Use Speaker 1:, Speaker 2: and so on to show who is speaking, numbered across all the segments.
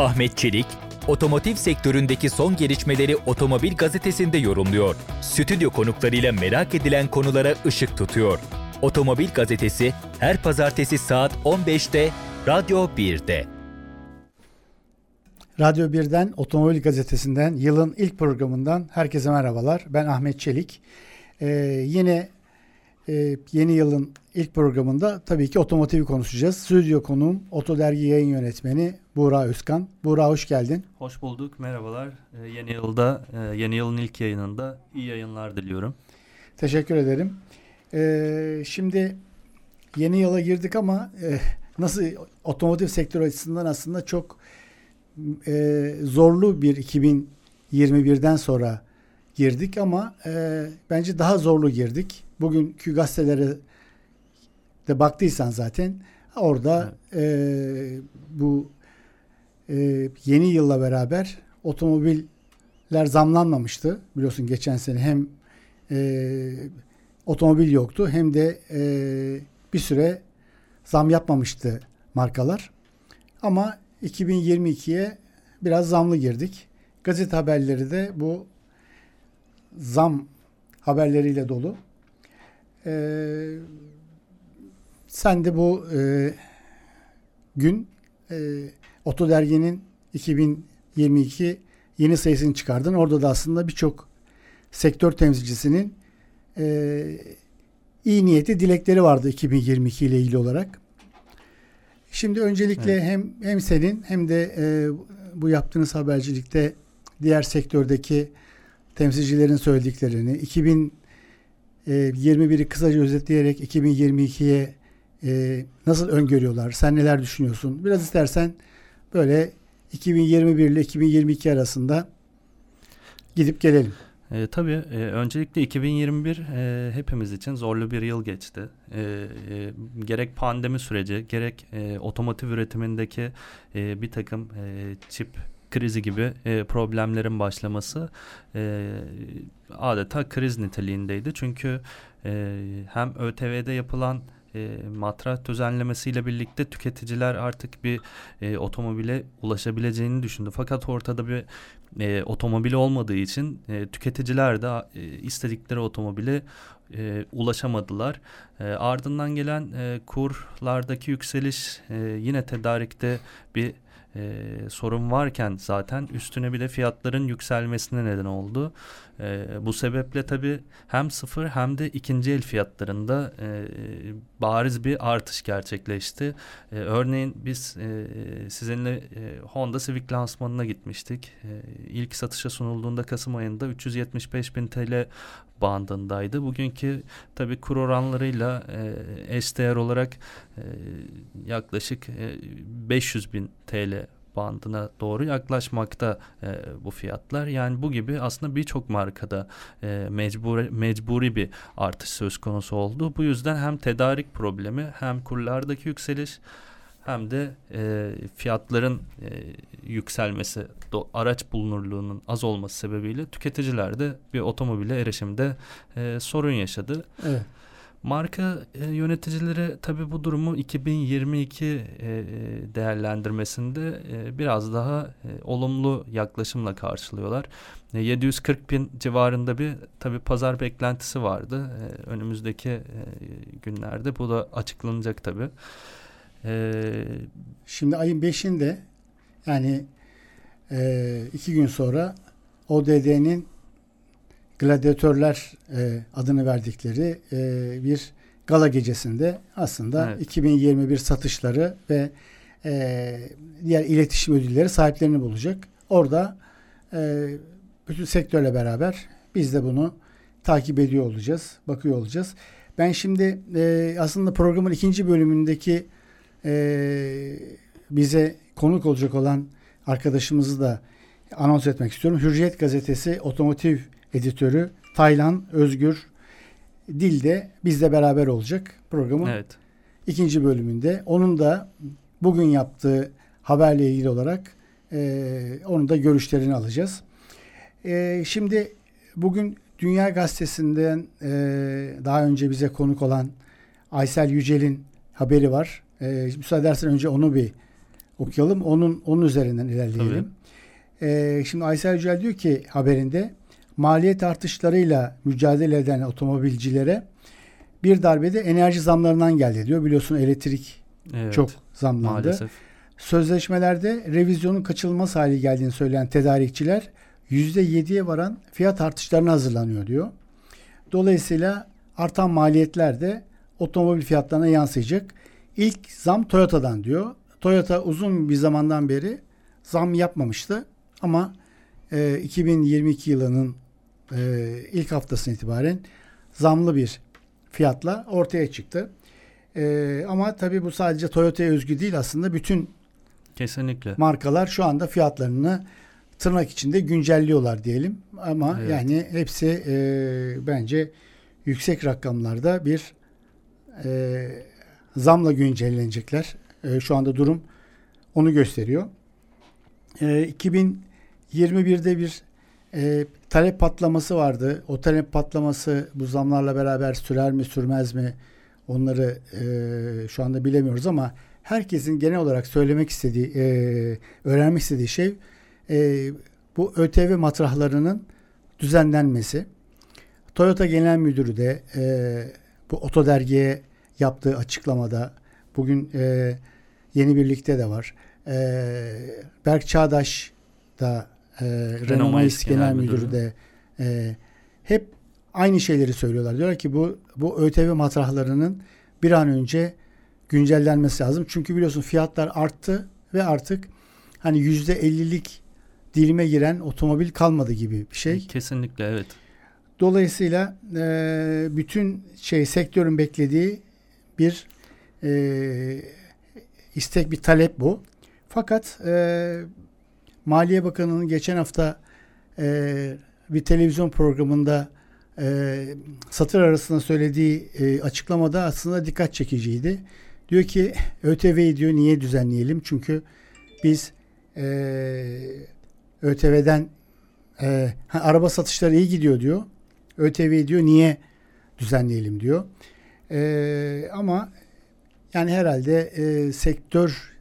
Speaker 1: Ahmet Çelik, otomotiv sektöründeki son gelişmeleri Otomobil Gazetesi'nde yorumluyor. Stüdyo konuklarıyla merak edilen konulara ışık tutuyor. Otomobil Gazetesi her pazartesi saat 15'te Radyo 1'de.
Speaker 2: Radyo 1'den Otomobil Gazetesi'nden yılın ilk programından herkese merhabalar. Ben Ahmet Çelik. Ee, yine e, yeni yılın ilk programında tabii ki otomotivi konuşacağız. Stüdyo konuğum Oto Dergi yayın yönetmeni Buğra Özkan. Buğra hoş geldin.
Speaker 3: Hoş bulduk, merhabalar. Ee, yeni yılda, e, yeni yılın ilk yayınında iyi yayınlar diliyorum.
Speaker 2: Teşekkür ederim. Ee, şimdi yeni yıla girdik ama e, nasıl otomotiv sektörü açısından aslında çok e, zorlu bir 2021'den sonra girdik ama e, bence daha zorlu girdik. Bugünkü gazetelere de baktıysan zaten orada evet. e, bu e, yeni yılla beraber otomobiller zamlanmamıştı. Biliyorsun geçen sene hem e, otomobil yoktu hem de e, bir süre zam yapmamıştı markalar. Ama 2022'ye biraz zamlı girdik. Gazete haberleri de bu zam haberleriyle dolu. Ee, sen de bu e, gün e, Oto Dergi'nin 2022 yeni sayısını çıkardın. Orada da aslında birçok sektör temsilcisinin e, iyi niyeti dilekleri vardı 2022 ile ilgili olarak. Şimdi öncelikle evet. hem hem senin hem de e, bu yaptığınız habercilikte diğer sektördeki temsilcilerin söylediklerini 2021'i kısaca özetleyerek 2022'ye e, nasıl öngörüyorlar? Sen neler düşünüyorsun? Biraz istersen böyle 2021 ile 2022 arasında gidip gelelim.
Speaker 3: E, tabii e, öncelikle 2021 e, hepimiz için zorlu bir yıl geçti. E, e, gerek pandemi süreci gerek e, otomotiv üretimindeki e, bir takım e, çip krizi gibi e, problemlerin başlaması e, adeta kriz niteliğindeydi. Çünkü e, hem ÖTV'de yapılan e, matrah düzenlemesiyle birlikte tüketiciler artık bir e, otomobile ulaşabileceğini düşündü. Fakat ortada bir e, otomobil olmadığı için e, tüketiciler de e, istedikleri otomobile e, ulaşamadılar. E, ardından gelen e, kurlardaki yükseliş e, yine tedarikte bir e, sorun varken zaten üstüne bir de fiyatların yükselmesine neden oldu. E, bu sebeple tabii hem sıfır hem de ikinci el fiyatlarında e, bariz bir artış gerçekleşti. E, örneğin biz e, sizinle e, Honda Civic lansmanına gitmiştik. E, ilk satışa sunulduğunda Kasım ayında 375 bin TL bandındaydı. Bugünkü tabii kur oranlarıyla e, eşdeğer olarak e, yaklaşık e, 500 bin TL bandına doğru yaklaşmakta e, bu fiyatlar. Yani bu gibi aslında birçok markada e, mecburi, mecburi bir artış söz konusu oldu. Bu yüzden hem tedarik problemi hem kurlardaki yükseliş hem de e, fiyatların e, yükselmesi, do, araç bulunurluğunun az olması sebebiyle tüketiciler de bir otomobile erişimde e, sorun yaşadı. Evet. Marka e, yöneticileri tabii bu durumu 2022 e, e, değerlendirmesinde e, biraz daha e, olumlu yaklaşımla karşılıyorlar. E, 740 bin civarında bir tabii pazar beklentisi vardı. E, önümüzdeki e, günlerde bu da açıklanacak tabii.
Speaker 2: E, Şimdi ayın 5'inde yani e, iki gün sonra ODD'nin gladyatörler e, adını verdikleri e, bir gala gecesinde aslında evet. 2021 satışları ve e, diğer iletişim ödülleri sahiplerini bulacak. Orada e, bütün sektörle beraber biz de bunu takip ediyor olacağız, bakıyor olacağız. Ben şimdi e, aslında programın ikinci bölümündeki e, bize konuk olacak olan arkadaşımızı da anons etmek istiyorum. Hürriyet gazetesi otomotiv editörü Taylan Özgür Dilde bizle beraber olacak programın evet. ikinci bölümünde. Onun da bugün yaptığı haberle ilgili olarak e, onun da görüşlerini alacağız. E, şimdi bugün Dünya Gazetesi'nden e, daha önce bize konuk olan Aysel Yücel'in haberi var. E, müsaade edersen önce onu bir okuyalım. Onun onun üzerinden ilerleyelim. Ee, şimdi Aysel Yücel diyor ki haberinde maliyet artışlarıyla mücadele eden otomobilcilere bir darbede enerji zamlarından geldi diyor. Biliyorsun elektrik
Speaker 3: Evet,
Speaker 2: çok zamlandı.
Speaker 3: maalesef.
Speaker 2: Sözleşmelerde revizyonun kaçınılmaz hali geldiğini söyleyen tedarikçiler %7'ye varan fiyat artışlarına hazırlanıyor diyor. Dolayısıyla artan maliyetler de otomobil fiyatlarına yansıyacak. İlk zam Toyota'dan diyor. Toyota uzun bir zamandan beri zam yapmamıştı ama e, 2022 yılının e, ilk haftasına itibaren zamlı bir fiyatla ortaya çıktı. E, ama tabii bu sadece Toyota'ya özgü değil aslında bütün
Speaker 3: Kesinlikle.
Speaker 2: markalar şu anda fiyatlarını tırnak içinde güncelliyorlar diyelim. Ama
Speaker 3: Evet.
Speaker 2: yani hepsi e, bence yüksek rakamlarda bir e, zamla güncellenecekler. E, şu anda durum onu gösteriyor. E, 2021'de bir e, talep patlaması vardı. O talep patlaması bu zamlarla beraber sürer mi sürmez mi onları e, şu anda bilemiyoruz ama herkesin genel olarak söylemek istediği, e, öğrenmek istediği şey e, bu ÖTV matrahlarının düzenlenmesi. Toyota Genel Müdürü de e, bu otodergiye yaptığı açıklamada bugün e, yeni birlikte de var. E, Berk Çağdaş da e, Renault Mayıs Genel, Müdürü de e, hep aynı şeyleri söylüyorlar. Diyorlar ki bu bu ÖTV matrahlarının bir an önce güncellenmesi lazım. Çünkü biliyorsun fiyatlar arttı ve artık hani yüzde ellilik dilime giren otomobil kalmadı gibi bir şey.
Speaker 3: Kesinlikle evet.
Speaker 2: Dolayısıyla e, bütün şey sektörün beklediği bir e, istek bir talep bu. Fakat e, Maliye Bakanı'nın geçen hafta e, bir televizyon programında e, satır arasında söylediği e, açıklamada aslında dikkat çekiciydi. Diyor ki ÖTV'yi diyor niye düzenleyelim? Çünkü biz e, ÖTV'den e, ha, araba satışları iyi gidiyor diyor. ÖTV'yi diyor niye düzenleyelim diyor. E, ama yani herhalde e, sektör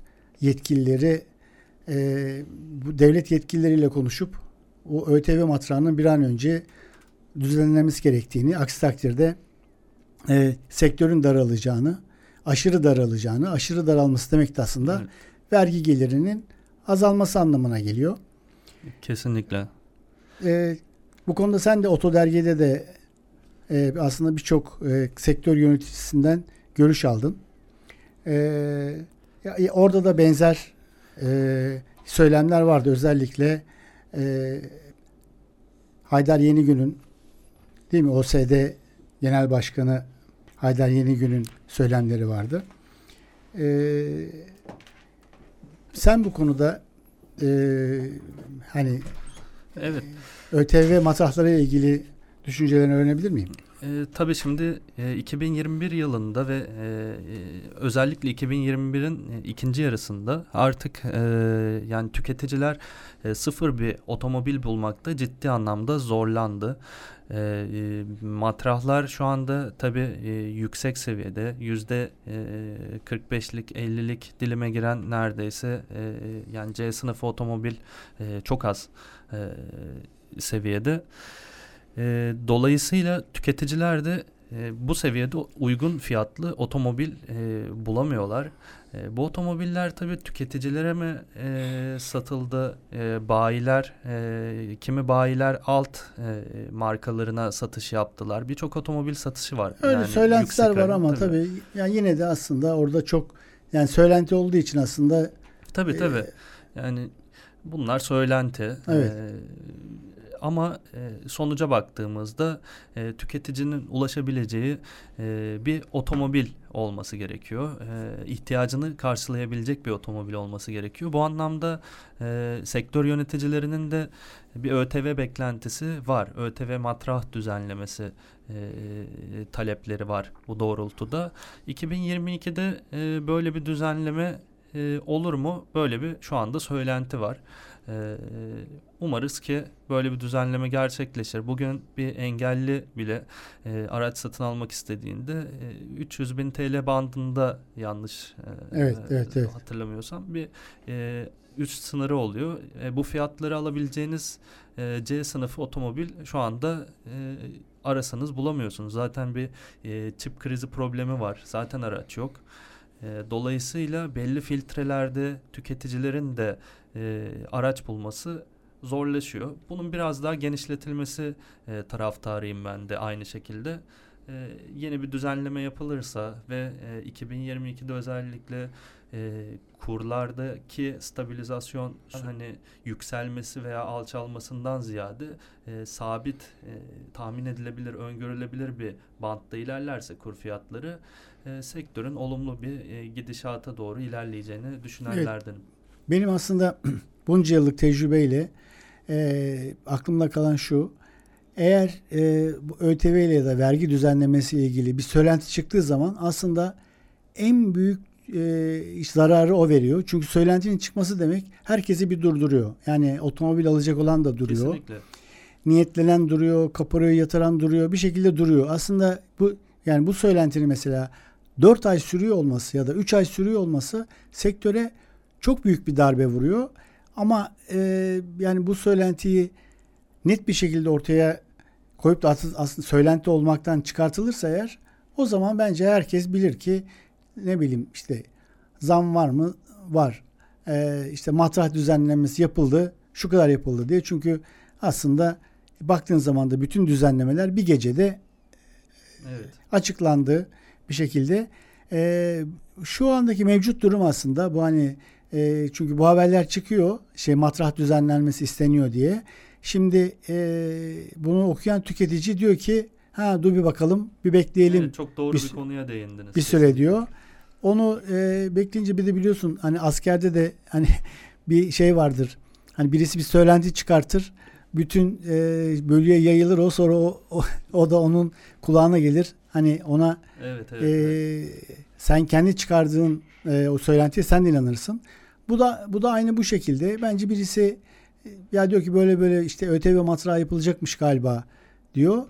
Speaker 2: yetkilileri e, bu devlet yetkilileriyle konuşup o ÖTV matrağının bir an önce düzenlenmesi gerektiğini, aksi takdirde e, sektörün daralacağını, aşırı daralacağını, aşırı daralması demek de aslında
Speaker 3: Evet.
Speaker 2: vergi gelirinin azalması anlamına geliyor.
Speaker 3: Kesinlikle.
Speaker 2: E, bu konuda sen de Otodergi'de de e, aslında birçok e, sektör yöneticisinden görüş aldın. E, ya, e, orada da benzer e, söylemler vardı. Özellikle e, Haydar Yenigün'ün değil mi OSD Genel Başkanı Haydar Yenigün'ün söylemleri vardı. E, sen bu konuda e, hani
Speaker 3: Evet.
Speaker 2: ÖTV matrahları ile ilgili düşüncelerini öğrenebilir miyim?
Speaker 3: E, tabii şimdi e, 2021 yılında ve e, e, özellikle 2021'in e, ikinci yarısında artık e, yani tüketiciler e, sıfır bir otomobil bulmakta ciddi anlamda zorlandı. E, e, matrahlar şu anda tabii e, yüksek seviyede yüzde e, 45'lik 50'lik dilime giren neredeyse e, yani C sınıfı otomobil e, çok az e, seviyede. E, dolayısıyla tüketiciler de e, bu seviyede uygun fiyatlı otomobil e, bulamıyorlar. E, bu otomobiller tabii tüketicilere mi e, satıldı? E, bayiler, e, kimi bayiler alt e, markalarına satış yaptılar. Birçok otomobil satışı var.
Speaker 2: Öyle
Speaker 3: Yani
Speaker 2: söylentiler var ama tabii. yani yine de aslında orada çok yani söylenti olduğu için aslında
Speaker 3: Tabii tabii.
Speaker 2: Ee,
Speaker 3: Yani bunlar söylenti.
Speaker 2: Evet.
Speaker 3: Ee, ama e, sonuca baktığımızda e, tüketicinin ulaşabileceği e, bir otomobil olması gerekiyor. E, ihtiyacını karşılayabilecek bir otomobil olması gerekiyor. Bu anlamda e, sektör yöneticilerinin de bir ÖTV beklentisi var. ÖTV matrah düzenlemesi e, talepleri var bu doğrultuda. 2022'de e, böyle bir düzenleme e, olur mu? Böyle bir şu anda söylenti var. E, umarız ki böyle bir düzenleme gerçekleşir. Bugün bir engelli bile e, araç satın almak istediğinde e, 300 bin TL bandında yanlış
Speaker 2: e, evet, evet, evet.
Speaker 3: hatırlamıyorsam bir e, üst sınırı oluyor. E, bu fiyatları alabileceğiniz e, C sınıfı otomobil şu anda e, arasanız bulamıyorsunuz. Zaten bir e, çip krizi problemi var. Zaten araç yok. E, dolayısıyla belli filtrelerde tüketicilerin de e, araç bulması zorlaşıyor. Bunun biraz daha genişletilmesi e, taraftarıyım ben de aynı şekilde. E, yeni bir düzenleme yapılırsa ve e, 2022'de özellikle e, kurlardaki stabilizasyon hani yükselmesi veya alçalmasından ziyade e, sabit e, tahmin edilebilir, öngörülebilir bir bantta ilerlerse kur fiyatları e, sektörün olumlu bir e, gidişata doğru ilerleyeceğini düşünenlerdenim. Evet.
Speaker 2: Benim aslında bunca yıllık tecrübeyle e, aklımda kalan şu. Eğer e, bu ÖTV ile ya da vergi düzenlemesi ile ilgili bir söylenti çıktığı zaman aslında en büyük e, zararı o veriyor. Çünkü söylentinin çıkması demek herkesi bir durduruyor. Yani otomobil alacak olan da duruyor. Kesinlikle. Niyetlenen duruyor, kaparayı yatıran duruyor, bir şekilde duruyor. Aslında bu yani bu söylentinin mesela 4 ay sürüyor olması ya da 3 ay sürüyor olması sektöre çok büyük bir darbe vuruyor. Ama e, yani bu söylentiyi net bir şekilde ortaya koyup da aslında söylenti olmaktan çıkartılırsa eğer o zaman bence herkes bilir ki ne bileyim işte zam var mı? Var. Ee, işte matrah düzenlenmesi yapıldı. Şu kadar yapıldı diye. Çünkü aslında baktığın zaman da bütün düzenlemeler bir gecede evet. açıklandı bir şekilde. Ee, şu andaki mevcut durum aslında bu hani e, çünkü bu haberler çıkıyor. Şey matrah düzenlenmesi isteniyor diye. Şimdi e, bunu okuyan tüketici diyor ki ha dur bir bakalım bir bekleyelim. Evet,
Speaker 3: çok doğru bir, bir konuya değindiniz.
Speaker 2: Bir süre diyor. Onu e, bekleyince bir de biliyorsun hani askerde de hani bir şey vardır. Hani birisi bir söylenti çıkartır. Bütün e, bölüye yayılır o sonra o, o, o da onun kulağına gelir. Hani ona evet, evet, e, evet. sen kendi çıkardığın e, o söylentiye sen de inanırsın. Bu da bu da aynı bu şekilde. Bence birisi ya diyor ki böyle böyle işte ÖTV matrağı yapılacakmış galiba diyor.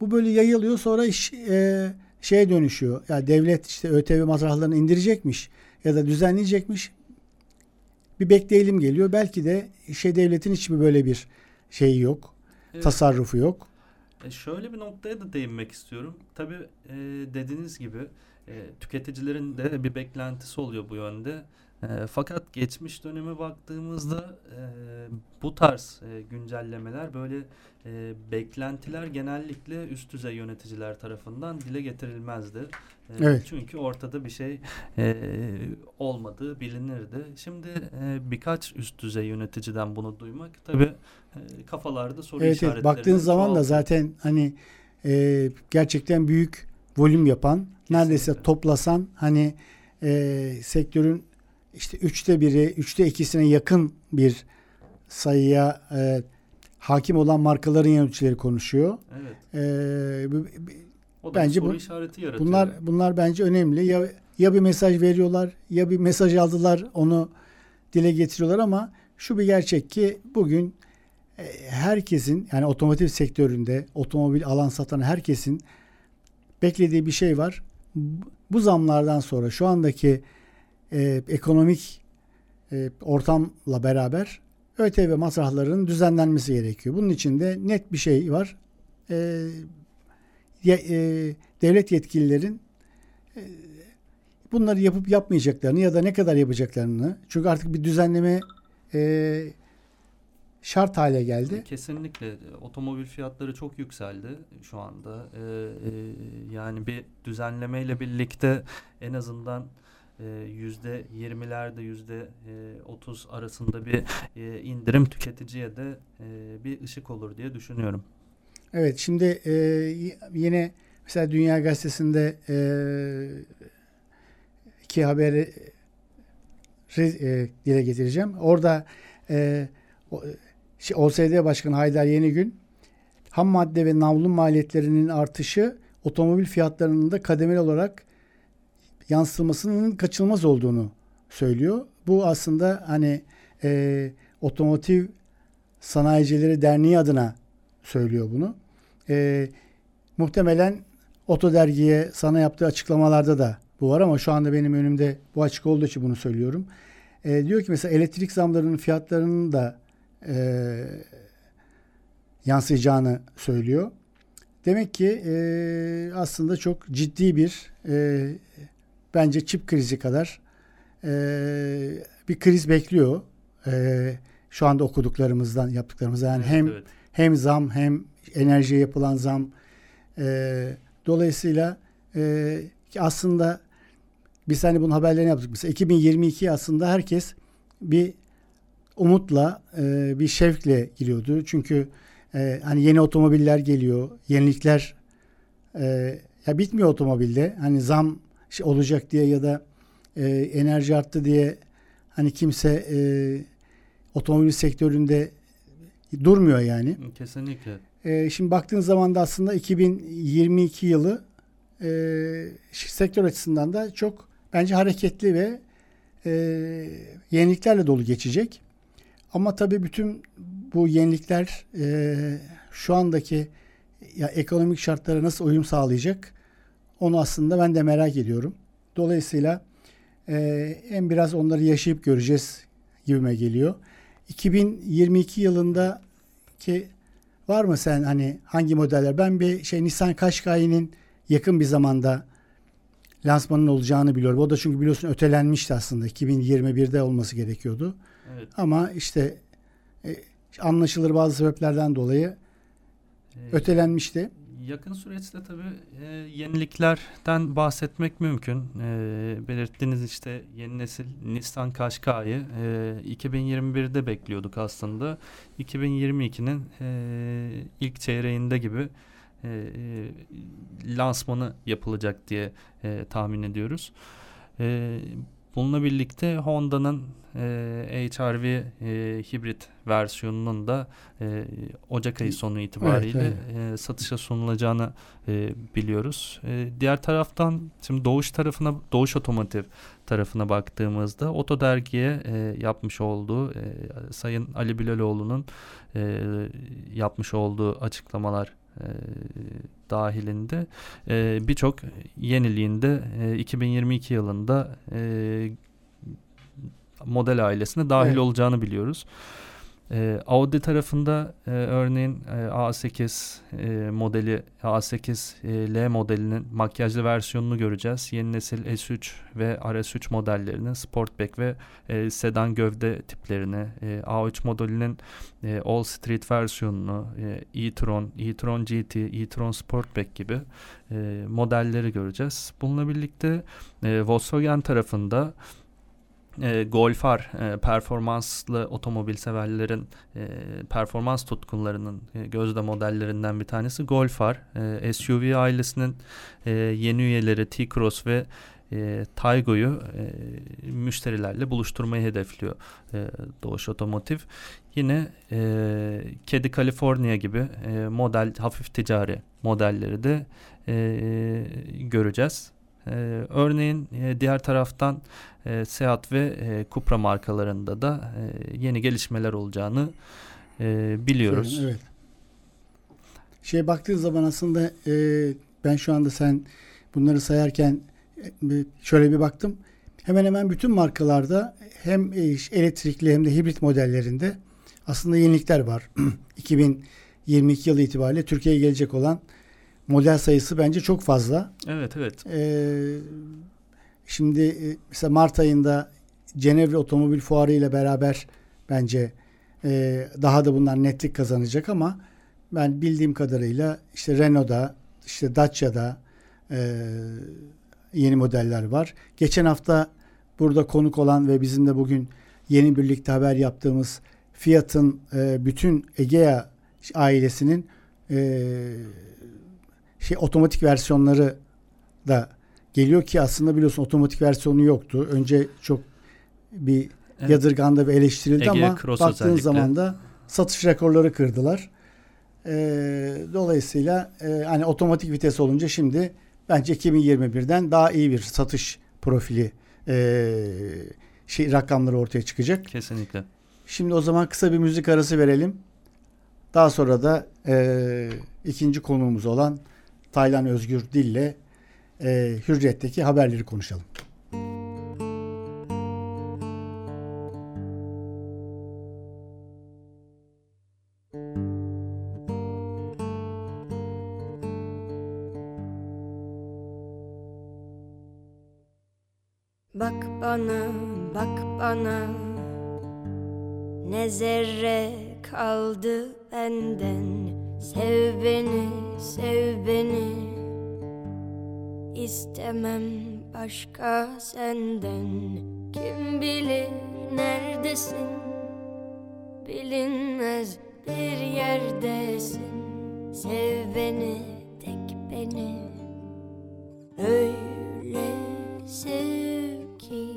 Speaker 2: Bu böyle yayılıyor sonra iş e, şeye dönüşüyor. Ya yani devlet işte ÖTV matrahlarını indirecekmiş ya da düzenleyecekmiş. Bir bekleyelim geliyor. Belki de şey devletin hiçbir böyle bir şeyi yok. Evet. Tasarrufu yok.
Speaker 3: E şöyle bir noktaya da değinmek istiyorum. Tabii e, dediğiniz gibi e, tüketicilerin de bir beklentisi oluyor bu yönde. E, fakat geçmiş döneme baktığımızda e, bu tarz e, güncellemeler böyle e, beklentiler genellikle üst düzey yöneticiler tarafından dile getirilmezdi. E, evet. Çünkü ortada bir şey e, olmadığı bilinirdi. Şimdi e, birkaç üst düzey yöneticiden bunu duymak tabii e, kafalarda soru evet, işaretleri.
Speaker 2: Evet, baktığın zaman da zaten hani e, gerçekten büyük volüm yapan, Kesinlikle. neredeyse toplasan hani e, sektörün işte üçte biri, üçte ikisine yakın bir sayıya e, hakim olan markaların yöneticileri konuşuyor. Evet.
Speaker 3: E, o da bence bu, işareti yaratıyor.
Speaker 2: Bunlar bunlar bence önemli. Ya ya bir mesaj veriyorlar, ya bir mesaj aldılar, onu dile getiriyorlar ama şu bir gerçek ki bugün e, herkesin yani otomotiv sektöründe otomobil alan satan herkesin beklediği bir şey var. Bu zamlardan sonra şu andaki e, ekonomik e, ortamla beraber ÖTV masraflarının düzenlenmesi gerekiyor. Bunun için de net bir şey var. E, e, devlet yetkililerin e, bunları yapıp yapmayacaklarını ya da ne kadar yapacaklarını çünkü artık bir düzenleme e, şart hale geldi.
Speaker 3: Kesinlikle otomobil fiyatları çok yükseldi şu anda. Ee, e, yani bir düzenlemeyle birlikte en azından yüzde yirmilerde yüzde e, otuz arasında bir e, indirim tüketiciye de e, bir ışık olur diye düşünüyorum.
Speaker 2: Evet şimdi yine mesela Dünya Gazetesi'nde iki haberi dile getireceğim. Orada OSD Başkanı Haydar Yenigün ham madde ve navlun maliyetlerinin artışı otomobil fiyatlarının da kademeli olarak yansıtılmasının kaçınılmaz olduğunu söylüyor. Bu aslında hani e, Otomotiv Sanayicileri Derneği adına söylüyor bunu. E, muhtemelen Oto Dergi'ye sana yaptığı açıklamalarda da bu var ama şu anda benim önümde bu açık olduğu için bunu söylüyorum. E, diyor ki mesela elektrik zamlarının fiyatlarının da e, yansıyacağını söylüyor. Demek ki e, aslında çok ciddi bir e, bence çip krizi kadar e, bir kriz bekliyor. E, şu anda okuduklarımızdan yaptıklarımızdan yani
Speaker 3: Evet,
Speaker 2: hem
Speaker 3: evet.
Speaker 2: hem zam hem enerjiye yapılan zam. E, dolayısıyla e, aslında biz hani bunun haberlerini yaptık. Mesela 2022 aslında herkes bir umutla e, bir şevkle giriyordu. Çünkü e, hani yeni otomobiller geliyor, yenilikler e, ya bitmiyor otomobilde. Hani zam şey olacak diye ya da e, enerji arttı diye hani kimse e, otomobil sektöründe durmuyor yani.
Speaker 3: Kesinlikle.
Speaker 2: E, şimdi baktığın zaman da aslında 2022 yılı e, sektör açısından da çok bence hareketli ve e, yeniliklerle dolu geçecek. Ama tabii bütün bu yenilikler e, şu andaki ya ekonomik şartlara nasıl uyum sağlayacak onu aslında ben de merak ediyorum. Dolayısıyla e, hem biraz onları yaşayıp göreceğiz gibime geliyor. 2022 yılında ki var mı sen hani hangi modeller? Ben bir şey Nissan Qashqai'nin yakın bir zamanda lansmanın olacağını biliyorum. O da çünkü biliyorsun ötelenmişti aslında. 2021'de olması gerekiyordu.
Speaker 3: Evet.
Speaker 2: Ama işte e, anlaşılır bazı sebeplerden dolayı
Speaker 3: Ee,
Speaker 2: ötelenmişti.
Speaker 3: Yakın süreçte tabii e, yeniliklerden bahsetmek mümkün. E, belirttiğiniz işte yeni nesil Nissan Qashqai'yi e, 2021'de bekliyorduk aslında. 2022'nin e, ilk çeyreğinde gibi e, e, lansmanı yapılacak diye e, tahmin ediyoruz. E, bununla birlikte Honda'nın e, HR-V e, hibrit versiyonunun da e, Ocak ayı sonu itibariyle e, satışa sunulacağını e, biliyoruz. E, diğer taraftan şimdi Doğuş tarafına Doğuş Otomotiv tarafına baktığımızda Oto Dergi'ye e, yapmış olduğu e, Sayın Ali Bilaloğlu'nun e, yapmış olduğu açıklamalar e, dahilinde e, birçok yeniliğinde e, 2022 yılında e, model ailesine dahil
Speaker 2: Evet.
Speaker 3: olacağını biliyoruz. E, Audi tarafında e, örneğin e, A8 e, modeli A8 e, L modelinin makyajlı versiyonunu göreceğiz. Yeni nesil S3 ve RS3 modellerinin Sportback ve e, sedan gövde tiplerini, e, A3 modelinin e, All Street versiyonunu, e, e-tron, e-tron GT, e-tron Sportback gibi e, modelleri göreceğiz. Bununla birlikte e, Volkswagen tarafında e, Golf R e, performanslı otomobil severlerin e, performans tutkunlarının e, gözde modellerinden bir tanesi Golf R. E, SUV ailesinin e, yeni üyeleri T-Cross ve e, Taygo'yu e, müşterilerle buluşturmayı hedefliyor e, Doğuş Otomotiv. Yine e, Kedi California gibi e, model hafif ticari modelleri de e, göreceğiz. Ee, örneğin e, diğer taraftan e, Seat ve e, Cupra markalarında da e, yeni gelişmeler olacağını e, biliyoruz.
Speaker 2: Evet. Şey baktığın zaman aslında e, ben şu anda sen bunları sayarken e, şöyle bir baktım. Hemen hemen bütün markalarda hem e, elektrikli hem de hibrit modellerinde aslında yenilikler var. 2022 yılı itibariyle Türkiye'ye gelecek olan model sayısı bence çok fazla.
Speaker 3: Evet evet.
Speaker 2: Ee, şimdi e, mesela Mart ayında Cenevre Otomobil Fuarı ile beraber bence e, daha da bunlar netlik kazanacak ama ben bildiğim kadarıyla işte Renault'da, işte Dacia'da e, yeni modeller var. Geçen hafta burada konuk olan ve bizim de bugün yeni birlikte haber yaptığımız Fiat'ın e, bütün Egea ailesinin e, şey otomatik versiyonları da geliyor ki aslında biliyorsun otomatik versiyonu yoktu. Önce çok bir
Speaker 3: Evet.
Speaker 2: yadırgandı ve eleştirildi
Speaker 3: Egea
Speaker 2: ama
Speaker 3: Cross
Speaker 2: baktığın
Speaker 3: özellikle.
Speaker 2: zaman da satış rekorları kırdılar. Ee, dolayısıyla e, hani otomatik vites olunca şimdi bence 2021'den daha iyi bir satış profili e, şey rakamları ortaya çıkacak.
Speaker 3: Kesinlikle.
Speaker 2: Şimdi o zaman kısa bir müzik arası verelim. Daha sonra da e, ikinci konuğumuz olan Taylan Özgür Dil'le e, Hürriyet'teki haberleri konuşalım.
Speaker 4: Başka senden? Kim bilir neredesin? Bilinmez bir yerdesin. Sev beni, tek beni. Öyle sev ki.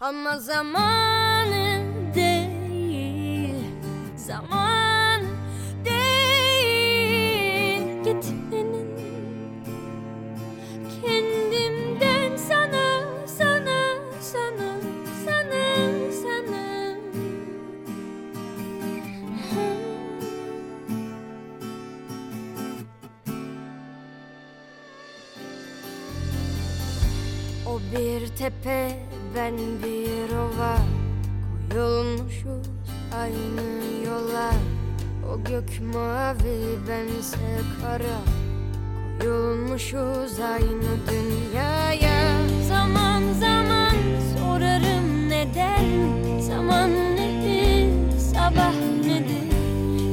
Speaker 4: Ama zamanı değil Zaman bir tepe ben bir ova. Koyulmuşuz aynı yola. O gök mavi bense kara. Koyulmuşuz aynı dünyaya. Zaman zaman sorarım neden? Zaman nedir sabah nedir?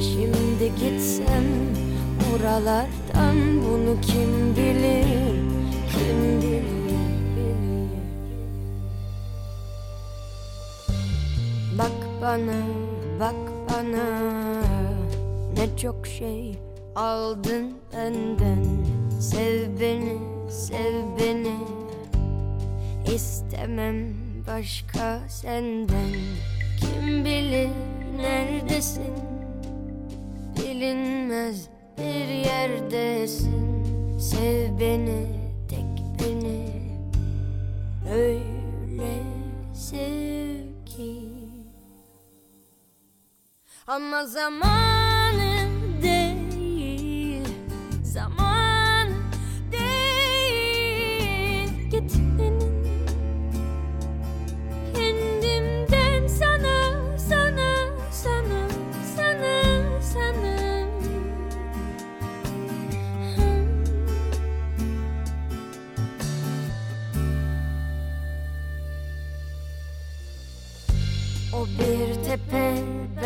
Speaker 4: Şimdi gitsem oralardan bunu kim bilir? Kim bilir bana bak bana. Ne çok şey aldın benden. Sev beni sev beni. İstemem başka senden. Kim bilir neredesin? Bilinmez bir yerdesin. Sev beni tek beni. Öyle sev Ama zamanı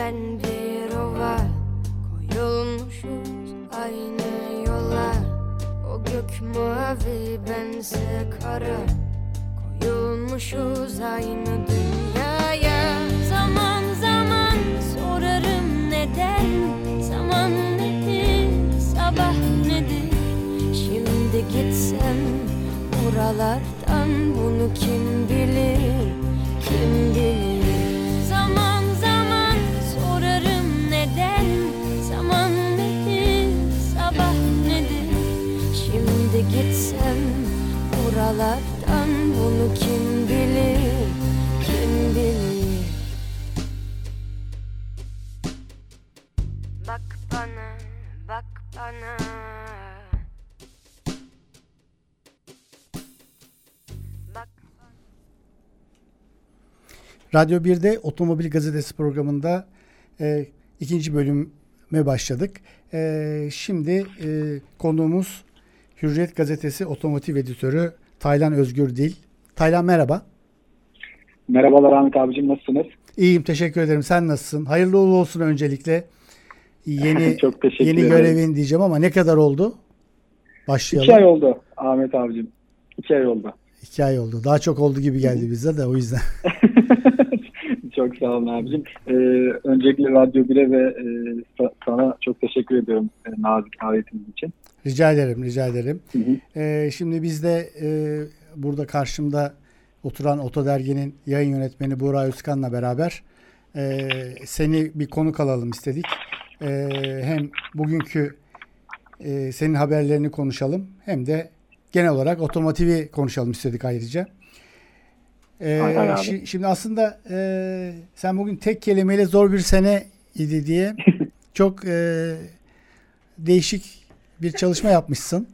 Speaker 4: ben bir ova Koyulmuşuz aynı yola O gök mavi, bense kara Koyulmuşuz aynı dünyaya. Zaman zaman sorarım neden Zaman nedir, sabah nedir? Şimdi gitsem oralardan bunu kim bilir Kim bilir oralardan bunu kim bilir Kim bilir? Bak bana, bak bana.
Speaker 2: Radyo 1'de Otomobil Gazetesi programında e, ikinci bölüme başladık. E, şimdi e, konuğumuz Hürriyet Gazetesi Otomotiv Editörü Taylan Özgür Dil. Taylan merhaba.
Speaker 5: Merhabalar Ahmet abicim nasılsınız?
Speaker 2: İyiyim teşekkür ederim. Sen nasılsın? Hayırlı uğurlu olsun öncelikle. Yeni
Speaker 5: Çok teşekkür
Speaker 2: yeni
Speaker 5: ederim.
Speaker 2: görevin diyeceğim ama ne kadar oldu? Başlayalım.
Speaker 5: İki ay oldu Ahmet abicim. İki ay oldu.
Speaker 2: İki ay oldu. Daha çok oldu gibi geldi bize de o yüzden.
Speaker 5: çok sağ olun abicim. Ee, öncelikle Radyo 1'e ve e, sa- sana çok teşekkür ediyorum e, nazik davetiniz için.
Speaker 2: Rica ederim, rica ederim.
Speaker 5: Hı hı.
Speaker 2: Ee, şimdi biz de e, burada karşımda oturan Oto Dergi'nin yayın yönetmeni Buğra Özkan'la beraber e, seni bir konuk alalım istedik. E, hem bugünkü e, senin haberlerini konuşalım hem de genel olarak otomotivi konuşalım istedik ayrıca. Ee, şi, şimdi aslında e, sen bugün tek kelimeyle zor bir sene idi diye çok e, değişik bir çalışma yapmışsın.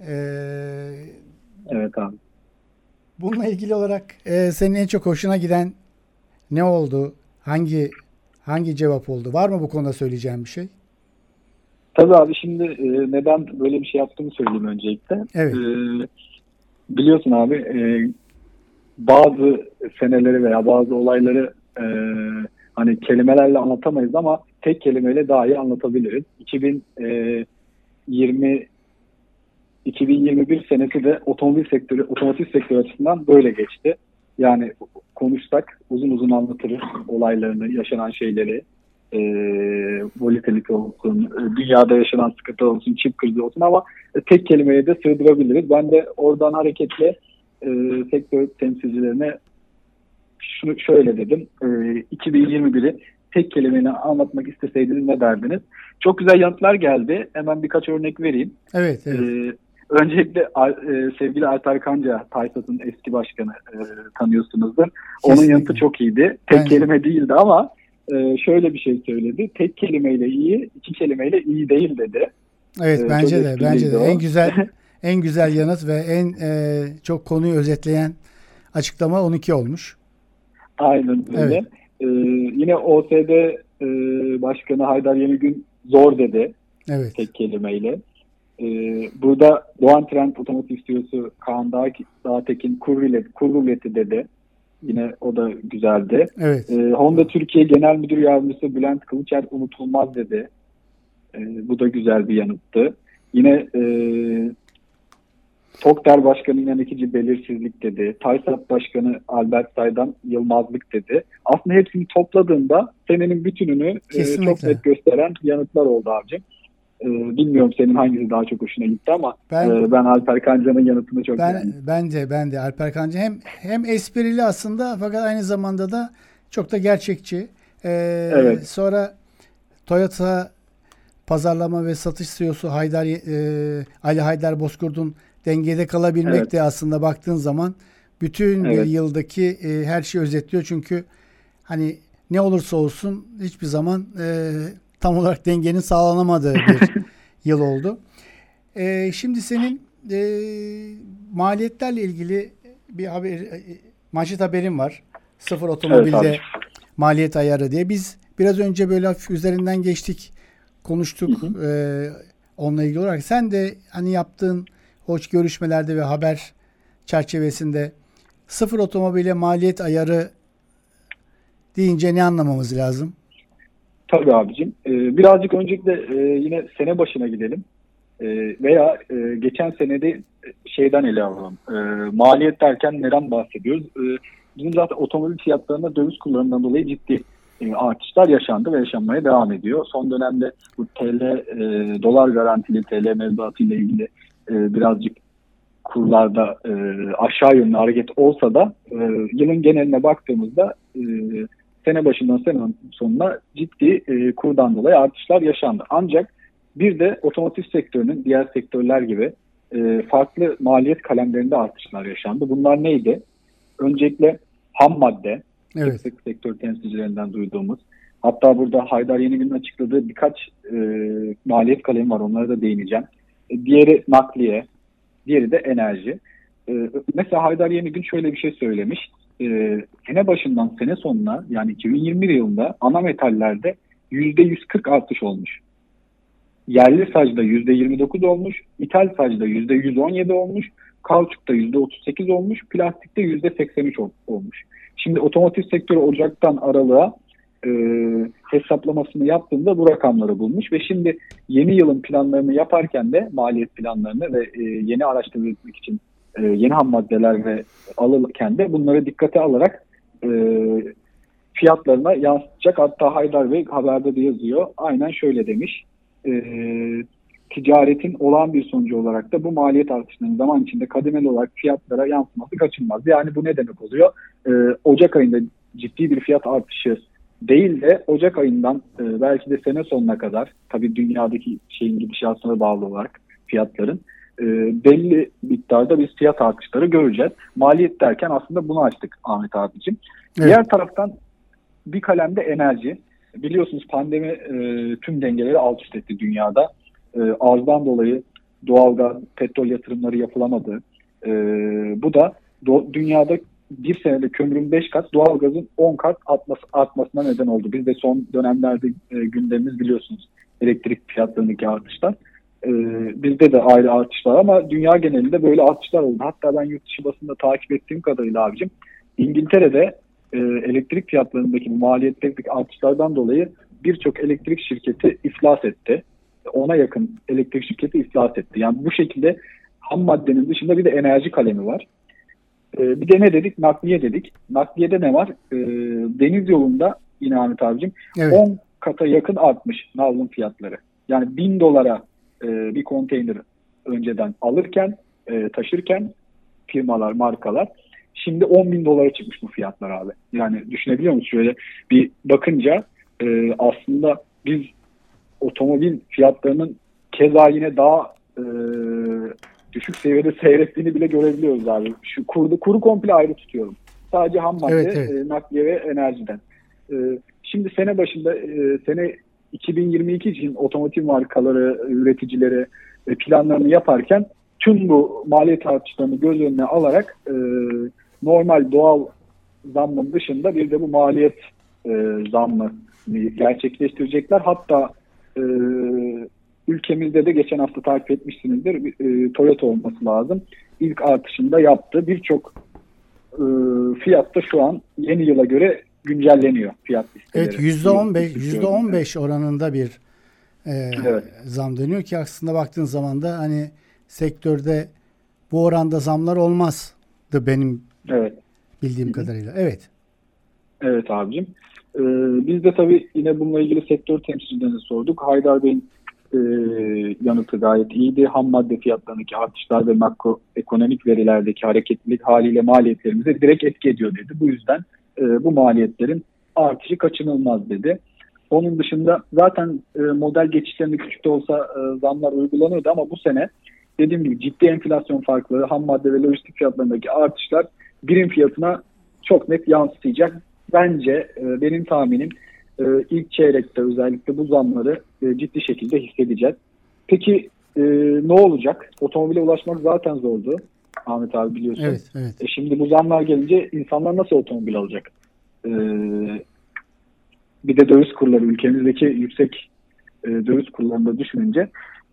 Speaker 5: Ee, evet abi.
Speaker 2: Bununla ilgili olarak e, senin en çok hoşuna giden ne oldu? Hangi hangi cevap oldu? Var mı bu konuda söyleyeceğim bir şey?
Speaker 5: Tabii abi şimdi e, neden böyle bir şey yaptığımı söyleyeyim öncelikle.
Speaker 2: Evet. E,
Speaker 5: biliyorsun abi e, bazı seneleri veya bazı olayları e, hani kelimelerle anlatamayız ama tek kelimeyle daha iyi anlatabiliriz. 2020 2021 senesi de otomobil sektörü, otomotiv sektörü açısından böyle geçti. Yani konuşsak uzun uzun anlatırız olaylarını, yaşanan şeyleri. E, volatility olsun, e, dünyada yaşanan sıkıntı olsun, çip krizi olsun ama tek kelimeye de sığdırabiliriz. Ben de oradan hareketle e, sektör temsilcilerine şunu şöyle dedim. E, 2021'i tek kelimeyle anlatmak isteseydiniz ne derdiniz? Çok güzel yanıtlar geldi. Hemen birkaç örnek vereyim.
Speaker 2: Evet, evet. E,
Speaker 5: Öncelikle e, sevgili Alper Kanca, Taysat'ın eski başkanı e, tanıyorsunuzdur. Onun Kesinlikle. yanıtı çok iyiydi. Tek Bence. kelime değildi ama e, şöyle bir şey söyledi. Tek kelimeyle iyi, iki kelimeyle iyi değil dedi.
Speaker 2: Evet e, bence de bence de o. en güzel en güzel yanıt ve en e, çok konuyu özetleyen açıklama 12 olmuş.
Speaker 5: Aynen öyle. Evet. E, yine OSD e, Başkanı Haydar Yenigün zor dedi.
Speaker 2: Evet.
Speaker 5: Tek kelimeyle. E, burada Doğan Trend Otomotiv CEO'su Kaan Dağ, Dağtekin Kurrulet, Kurruleti dedi. Yine o da güzeldi.
Speaker 2: Evet.
Speaker 5: E, Honda Türkiye Genel Müdür Yardımcısı Bülent Kılıçer unutulmaz dedi. E, bu da güzel bir yanıttı. Yine e, Tokter Başkanı yönetici belirsizlik dedi. Taysat Başkanı Albert Saydan yılmazlık dedi. Aslında hepsini topladığında senenin bütününü e, çok net gösteren yanıtlar oldu abicim. E, bilmiyorum senin hangisi daha çok hoşuna gitti ama ben, e, ben Alper Kanca'nın yanıtını çok
Speaker 2: ben,
Speaker 5: beğendim.
Speaker 2: Ben de ben de Alper Kanca hem hem esprili aslında fakat aynı zamanda da çok da gerçekçi. E, evet. Sonra Toyota pazarlama ve satış CEO'su Haydar e, Ali Haydar Bozkurt'un dengede kalabilmek evet. de aslında baktığın zaman bütün evet. bir yıldaki e, her şeyi özetliyor. Çünkü hani ne olursa olsun hiçbir zaman e, tam olarak dengenin sağlanamadığı bir yıl oldu. E, şimdi senin e, maliyetlerle ilgili bir haber, e, manşet haberin var. Sıfır otomobilde evet, maliyet ayarı diye. Biz biraz önce böyle hafif üzerinden geçtik, konuştuk hı hı. E, onunla ilgili olarak. Sen de hani yaptığın hoş görüşmelerde ve haber çerçevesinde sıfır otomobile maliyet ayarı deyince ne anlamamız lazım?
Speaker 5: Tabii abicim. Ee, birazcık öncelikle e, yine sene başına gidelim. E, veya e, geçen senede şeyden ele alalım. E, maliyet derken neden bahsediyoruz? Bizim zaten otomobil fiyatlarında döviz kullanımından dolayı ciddi e, artışlar yaşandı ve yaşanmaya devam ediyor. Son dönemde bu TL, e, dolar garantili TL mevduatı ile ilgili e, birazcık kurlarda e, aşağı yönlü hareket olsa da e, yılın geneline baktığımızda e, sene başından sene sonuna ciddi e, kurdan dolayı artışlar yaşandı. Ancak bir de otomotiv sektörünün diğer sektörler gibi e, farklı maliyet kalemlerinde artışlar yaşandı. Bunlar neydi? Öncelikle ham madde, evet. sık sektör temsilcilerinden duyduğumuz. Hatta burada Haydar Yenigün'ün açıkladığı birkaç e, maliyet kalemi var. Onlara da değineceğim. Diğeri nakliye, diğeri de enerji. E, mesela Haydar Yenigün şöyle bir şey söylemiş e, sene başından sene sonuna yani 2021 yılında ana metallerde %140 artış olmuş. Yerli sacda %29 olmuş, ithal sacda %117 olmuş, kauçukta %38 olmuş, plastikte %83 olmuş. Şimdi otomotiv sektörü Ocak'tan Aralık'a e, hesaplamasını yaptığında bu rakamları bulmuş ve şimdi yeni yılın planlarını yaparken de maliyet planlarını ve e, yeni araçları üretmek için e, yeni ham maddeler ve alırken de bunları dikkate alarak e, fiyatlarına yansıtacak. Hatta Haydar Bey haberde de yazıyor. Aynen şöyle demiş. E, ticaretin olağan bir sonucu olarak da bu maliyet artışlarının zaman içinde kademeli olarak fiyatlara yansıması kaçınmaz. Yani bu ne demek oluyor? E, Ocak ayında ciddi bir fiyat artışı değil de Ocak ayından e, belki de sene sonuna kadar tabii dünyadaki şeyin gidişatına bağlı olarak fiyatların e, belli miktarda biz fiyat artışları göreceğiz. Maliyet derken aslında bunu açtık Ahmet abicim. Evet. Diğer taraftan bir kalemde enerji. Biliyorsunuz pandemi e, tüm dengeleri alt üst etti dünyada. E, arzdan dolayı doğalgaz, petrol yatırımları yapılamadı. E, bu da do, dünyada bir senede kömürün 5 kat, doğalgazın 10 kat artması, artmasına neden oldu. Biz de son dönemlerde e, gündemimiz biliyorsunuz elektrik fiyatlarındaki artışlar. E, bizde de ayrı artışlar ama dünya genelinde böyle artışlar oldu. Hatta ben yurt dışı basında takip ettiğim kadarıyla abicim İngiltere'de e, elektrik fiyatlarındaki maliyetteki artışlardan dolayı birçok elektrik şirketi iflas etti. Ona yakın elektrik şirketi iflas etti. Yani bu şekilde ham maddenin dışında bir de enerji kalemi var. E, bir de ne dedik? Nakliye dedik. Nakliyede ne var? E, deniz yolunda yine Ahmet abicim evet. 10 kata yakın artmış navlun fiyatları. Yani 1000 dolara e, bir konteyner önceden alırken, e, taşırken firmalar, markalar Şimdi 10 bin dolara çıkmış bu fiyatlar abi. Yani düşünebiliyor musun? Şöyle bir bakınca e, aslında biz otomobil fiyatlarının keza yine daha e, düşük seviyede seyrettiğini bile görebiliyoruz abi. Şu kuru, kuru komple ayrı tutuyorum. Sadece ham madde, evet, evet. E, nakliye ve enerjiden. E, şimdi sene başında e, sene 2022 için otomotiv markaları, üreticileri e, planlarını yaparken tüm bu maliyet artışlarını göz önüne alarak e, normal doğal zammın dışında bir de bu maliyet e, zammı gerçekleştirecekler. Hatta e, ülkemizde de geçen hafta takip etmişsinizdir e, Toyota olması lazım. İlk artışında yaptı. Birçok e, fiyatta şu an yeni yıla göre güncelleniyor fiyat listeleri.
Speaker 2: Evet %15 %15 oranında bir e, evet. zam dönüyor ki aslında baktığın zaman da hani sektörde bu oranda zamlar olmazdı benim Evet. Bildiğim Hı-hı. kadarıyla. Evet.
Speaker 5: Evet abicim. Ee, biz de tabii yine bununla ilgili sektör temsilcilerine sorduk. Haydar Bey'in e, yanıtı gayet iyiydi. Ham madde fiyatlarındaki artışlar ve makroekonomik verilerdeki hareketlilik haliyle maliyetlerimize direkt etki ediyor dedi. Bu yüzden e, bu maliyetlerin artışı kaçınılmaz dedi. Onun dışında zaten e, model geçişlerinde küçük de olsa e, zamlar uygulanıyordu ama bu sene dediğim gibi ciddi enflasyon farkları, ham madde ve lojistik fiyatlarındaki artışlar birim fiyatına çok net yansıtacak. Bence e, benim tahminim e, ilk çeyrekte özellikle bu zamları e, ciddi şekilde hissedeceğiz. Peki e, ne olacak? Otomobile ulaşmak zaten zordu. Ahmet abi biliyorsun.
Speaker 2: Evet, evet.
Speaker 5: E, şimdi bu zamlar gelince insanlar nasıl otomobil alacak? E, bir de döviz kurları ülkemizdeki yüksek e, döviz kurlarında düşününce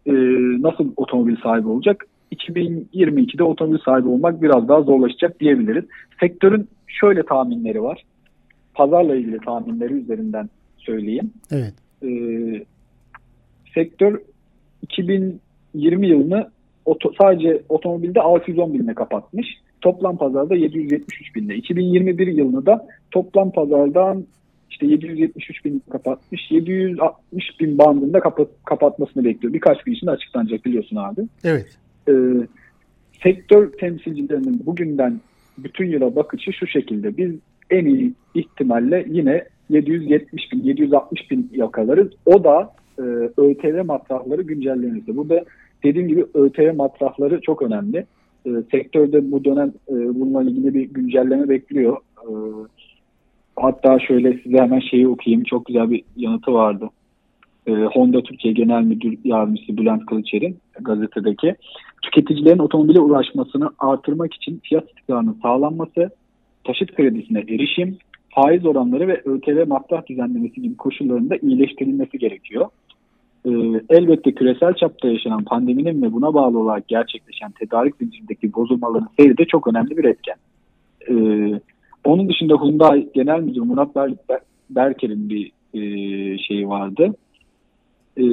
Speaker 5: e, nasıl otomobil sahibi olacak? 2022'de otomobil sahibi olmak biraz daha zorlaşacak diyebiliriz. Sektörün şöyle tahminleri var. Pazarla ilgili tahminleri üzerinden söyleyeyim.
Speaker 2: Evet.
Speaker 5: Ee, sektör 2020 yılını oto, sadece otomobilde 610 binle kapatmış. Toplam pazarda 773 binle. 2021 yılını da toplam pazardan işte 773 bin kapatmış. 760 bin bandında kapat, kapatmasını bekliyor. Birkaç gün içinde açıklanacak biliyorsun abi.
Speaker 2: Evet
Speaker 5: e, sektör temsilcilerinin bugünden bütün yıla bakışı şu şekilde. Biz en iyi ihtimalle yine 770 bin, 760 bin yakalarız. O da e, ÖTV matrahları güncellenirse. Burada dediğim gibi ÖTV matrahları çok önemli. E, sektörde bu dönem e, bununla ilgili bir güncelleme bekliyor. E, hatta şöyle size hemen şeyi okuyayım. Çok güzel bir yanıtı vardı e, Honda Türkiye Genel Müdür Yardımcısı Bülent Kılıçer'in gazetedeki tüketicilerin otomobile ulaşmasını artırmak için fiyat istikrarının sağlanması, taşıt kredisine erişim, faiz oranları ve ÖTV matrah düzenlemesi gibi koşulların da iyileştirilmesi gerekiyor. Ee, elbette küresel çapta yaşanan pandeminin ve buna bağlı olarak gerçekleşen tedarik zincirindeki bozulmaların seyri de çok önemli bir etken. Ee, onun dışında Hyundai Genel Müdürü Murat Ber Berker'in bir e, şeyi vardı. E,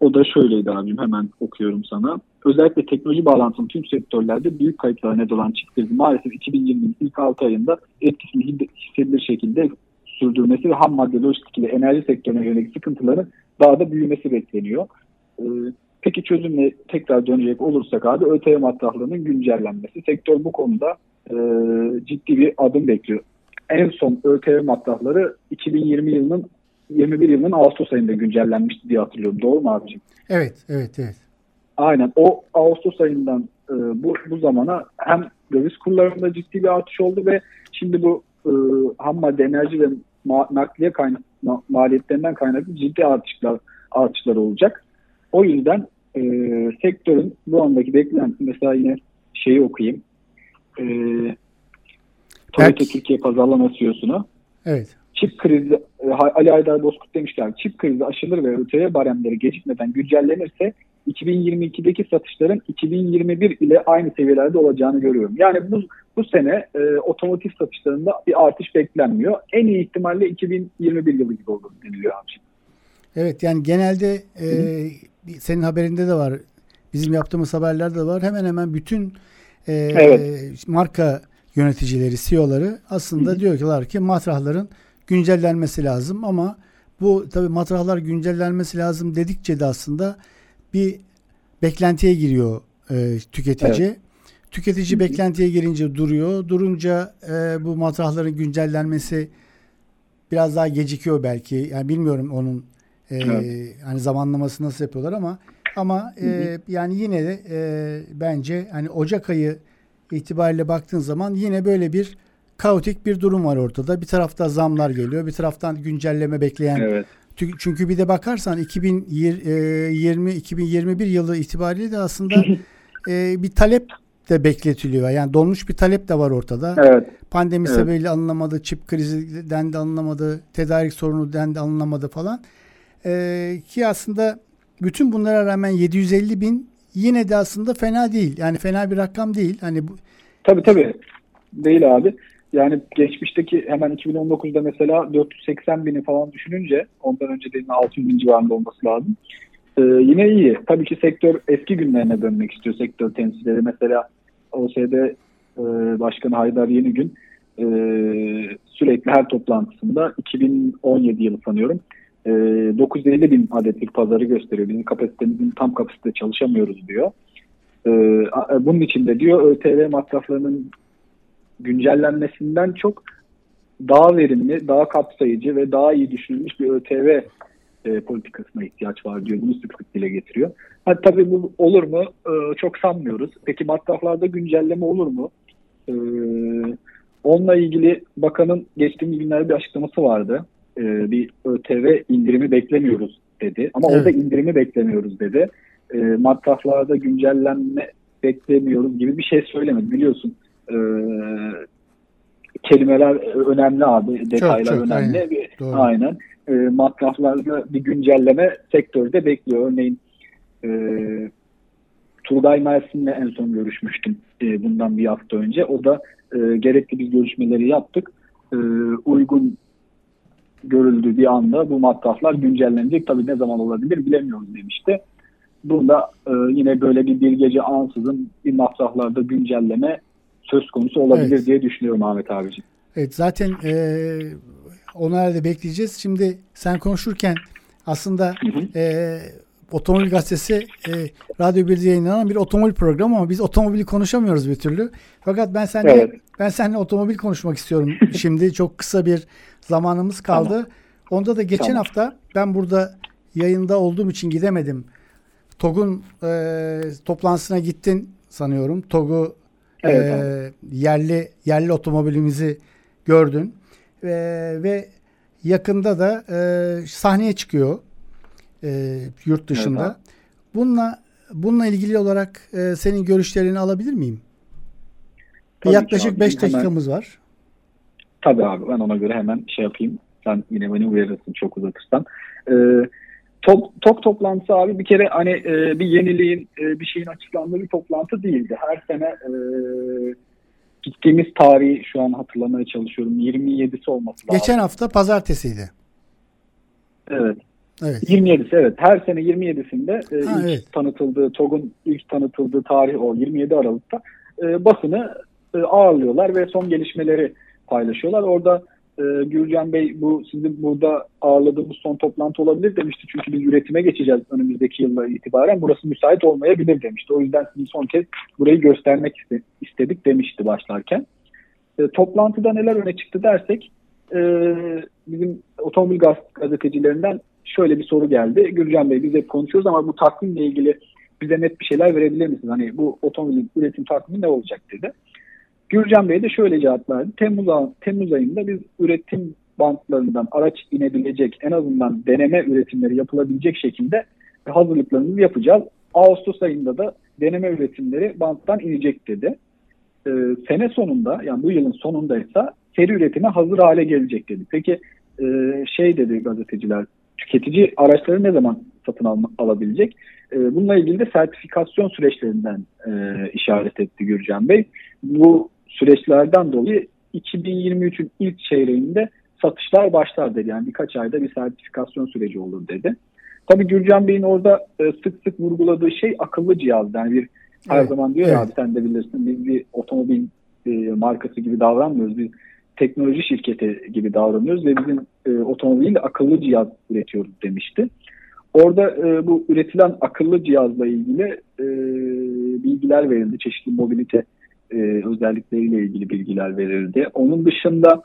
Speaker 5: o da şöyleydi abim hemen okuyorum sana. Özellikle teknoloji bağlantılı tüm sektörlerde büyük kayıplara neden olan çift krizi maalesef 2020'nin ilk 6 ayında etkisini hissedilir şekilde sürdürmesi ve ham madde lojistik ile enerji sektörüne yönelik sıkıntıları daha da büyümesi bekleniyor. E, peki çözümle tekrar dönecek olursak abi ÖTV matrahlarının güncellenmesi. Sektör bu konuda e, ciddi bir adım bekliyor. En son ÖTV matrahları 2020 yılının 21 yılının Ağustos ayında güncellenmişti diye hatırlıyorum. Doğru mu abicim?
Speaker 2: Evet, evet, evet.
Speaker 5: aynen o Ağustos ayından e, bu, bu zamana hem döviz kurlarında ciddi bir artış oldu ve şimdi bu e, ham madde enerji ve ma nakliye kaynak, ma maliyetlerinden kaynaklı ciddi artışlar artışlar olacak. O yüzden e, sektörün bu andaki beklenti mesela yine şeyi okuyayım. E, Toyota Türkiye pazarlama CEO'sunu.
Speaker 2: Evet.
Speaker 5: Çip krizi, e, Ali Aydar Bozkurt demişler, çip krizi aşılır ve ÖTV baremleri gecikmeden güncellenirse 2022'deki satışların 2021 ile aynı seviyelerde olacağını görüyorum. Yani bu, bu sene e, otomotiv satışlarında bir artış beklenmiyor. En iyi ihtimalle 2021 yılı gibi olur deniliyor abi.
Speaker 2: Evet yani genelde e, senin haberinde de var. Bizim yaptığımız haberlerde de var. Hemen hemen bütün e, evet. marka yöneticileri, CEO'ları aslında Hı-hı. diyorlar ki matrahların güncellenmesi lazım ama bu tabii matrahlar güncellenmesi lazım dedikçe de aslında bir beklentiye giriyor e, tüketici. Evet. Tüketici beklentiye girince duruyor. Durunca e, bu matrahların güncellenmesi biraz daha gecikiyor belki. Yani bilmiyorum onun e, evet. hani zamanlaması nasıl yapıyorlar ama ama e, yani yine de e, bence hani Ocak ayı itibariyle baktığın zaman yine böyle bir kaotik bir durum var ortada. Bir tarafta zamlar geliyor, bir taraftan güncelleme bekleyen. Evet. Çünkü bir de bakarsan 2020 2021 yılı itibariyle de aslında e, bir talep de bekletiliyor. Yani dolmuş bir talep de var ortada. Evet. Pandemi evet. sebebiyle alınamadı, çip krizinden de alınamadı, tedarik sorunu den de alınamadı falan. Ee, ki aslında bütün bunlara rağmen 750 bin yine de aslında fena değil. Yani fena bir rakam değil. Hani bu
Speaker 5: Tabii tabii. Değil abi. Yani geçmişteki hemen 2019'da mesela 480 bini falan düşününce ondan önce de 600 bin civarında olması lazım. Ee, yine iyi. Tabii ki sektör eski günlerine dönmek istiyor sektör temsilcileri. Mesela OSD e, Başkanı Haydar Yeni Gün e, sürekli her toplantısında 2017 yılı sanıyorum e, 950 bin adetlik pazarı gösteriyor. Bizim kapasitemizin tam kapasite çalışamıyoruz diyor. E, bunun için de diyor ÖTV masraflarının güncellenmesinden çok daha verimli, daha kapsayıcı ve daha iyi düşünülmüş bir ÖTV e, politikasına ihtiyaç var diyor. Bunu sık sık dile getiriyor. Ha, tabii bu olur mu? E, çok sanmıyoruz. Peki masraflarda güncelleme olur mu? E, onunla ilgili bakanın geçtiğimiz günlerde bir açıklaması vardı. E, bir ÖTV indirimi beklemiyoruz dedi. Ama evet. orada indirimi beklemiyoruz dedi. E, masraflarda güncellenme beklemiyoruz gibi bir şey söylemedi. Biliyorsun e, kelimeler önemli abi, detaylar çok, çok, önemli. Aynen. Bir, aynen. E, masraflarda bir güncelleme sektörde bekliyor. Örneğin e, Turgay Mersin'le en son görüşmüştüm e, bundan bir hafta önce. O da e, gerekli bir görüşmeleri yaptık. E, uygun görüldüğü bir anda bu masraflar güncellenecek. Tabii ne zaman olabilir bilemiyoruz demişti. Bunda e, yine böyle bir bir gece ansızın bir masraflarda güncelleme söz konusu olabilir evet. diye düşünüyorum Ahmet abiciğim.
Speaker 2: Evet zaten e, onu herhalde bekleyeceğiz. Şimdi sen konuşurken aslında hı hı. E, Otomobil Gazetesi e, Radyo 1'de yayınlanan bir otomobil programı ama biz otomobili konuşamıyoruz bir türlü. Fakat ben seninle evet. ben seninle otomobil konuşmak istiyorum. Şimdi çok kısa bir zamanımız kaldı. Tamam. Onda da geçen tamam. hafta ben burada yayında olduğum için gidemedim. TOG'un e, toplantısına gittin sanıyorum. TOG'u evet, e, yerli yerli otomobilimizi gördün. E, ve yakında da e, sahneye çıkıyor e, yurt dışında. Evet, bununla bununla ilgili olarak e, senin görüşlerini alabilir miyim? Tabii Yaklaşık 5 dakikamız hemen, var.
Speaker 5: Tabii abi ben ona göre hemen şey yapayım. Sen yine beni uyarırsın çok uzatırsan. Ee, Tok, tok toplantısı abi bir kere hani e, bir yeniliğin e, bir şeyin açıklandığı bir toplantı değildi. Her sene e, gittiğimiz tarihi şu an hatırlamaya çalışıyorum. 27'si olması
Speaker 2: lazım. Geçen hafta pazartesiydi.
Speaker 5: Evet. Evet. 27'si evet. Her sene 27'sinde e, ha, ilk evet. tanıtıldığı, TOG'un ilk tanıtıldığı tarih o 27 Aralık'ta e, basını e, ağırlıyorlar ve son gelişmeleri paylaşıyorlar. Orada e, Gürcan Bey bu sizin burada ağırladığımız son toplantı olabilir demişti. Çünkü biz üretime geçeceğiz önümüzdeki yılla itibaren. Burası müsait olmayabilir demişti. O yüzden sizin son kez burayı göstermek istedik demişti başlarken. E, toplantıda neler öne çıktı dersek e, bizim otomobil gaz gazetecilerinden şöyle bir soru geldi. Gürcan Bey biz hep konuşuyoruz ama bu takvimle ilgili bize net bir şeyler verebilir misiniz? Hani bu otomobilin üretim takvimi ne olacak dedi. Gürcan Bey de şöyle cevap verdi. Temmuz, Temmuz ayında biz üretim bantlarından araç inebilecek en azından deneme üretimleri yapılabilecek şekilde hazırlıklarımızı yapacağız. Ağustos ayında da deneme üretimleri banttan inecek dedi. Ee, sene sonunda yani bu yılın sonunda ise seri üretime hazır hale gelecek dedi. Peki e, şey dedi gazeteciler tüketici araçları ne zaman satın alma, alabilecek? E, bununla ilgili de sertifikasyon süreçlerinden e, işaret etti Gürcan Bey. Bu süreçlerden dolayı 2023'ün ilk çeyreğinde satışlar başlar dedi. Yani birkaç ayda bir sertifikasyon süreci olur dedi. Tabii Gürcan Bey'in orada e, sık sık vurguladığı şey akıllı cihaz. Yani bir her evet, zaman diyor evet. ya abi sen de bilirsin biz bir otomobil e, markası gibi davranmıyoruz. Biz teknoloji şirketi gibi davranıyoruz ve bizim e, otomobilde akıllı cihaz üretiyoruz demişti. Orada e, bu üretilen akıllı cihazla ilgili e, bilgiler verildi. Çeşitli mobilite e, özellikleriyle ilgili bilgiler verildi. Onun dışında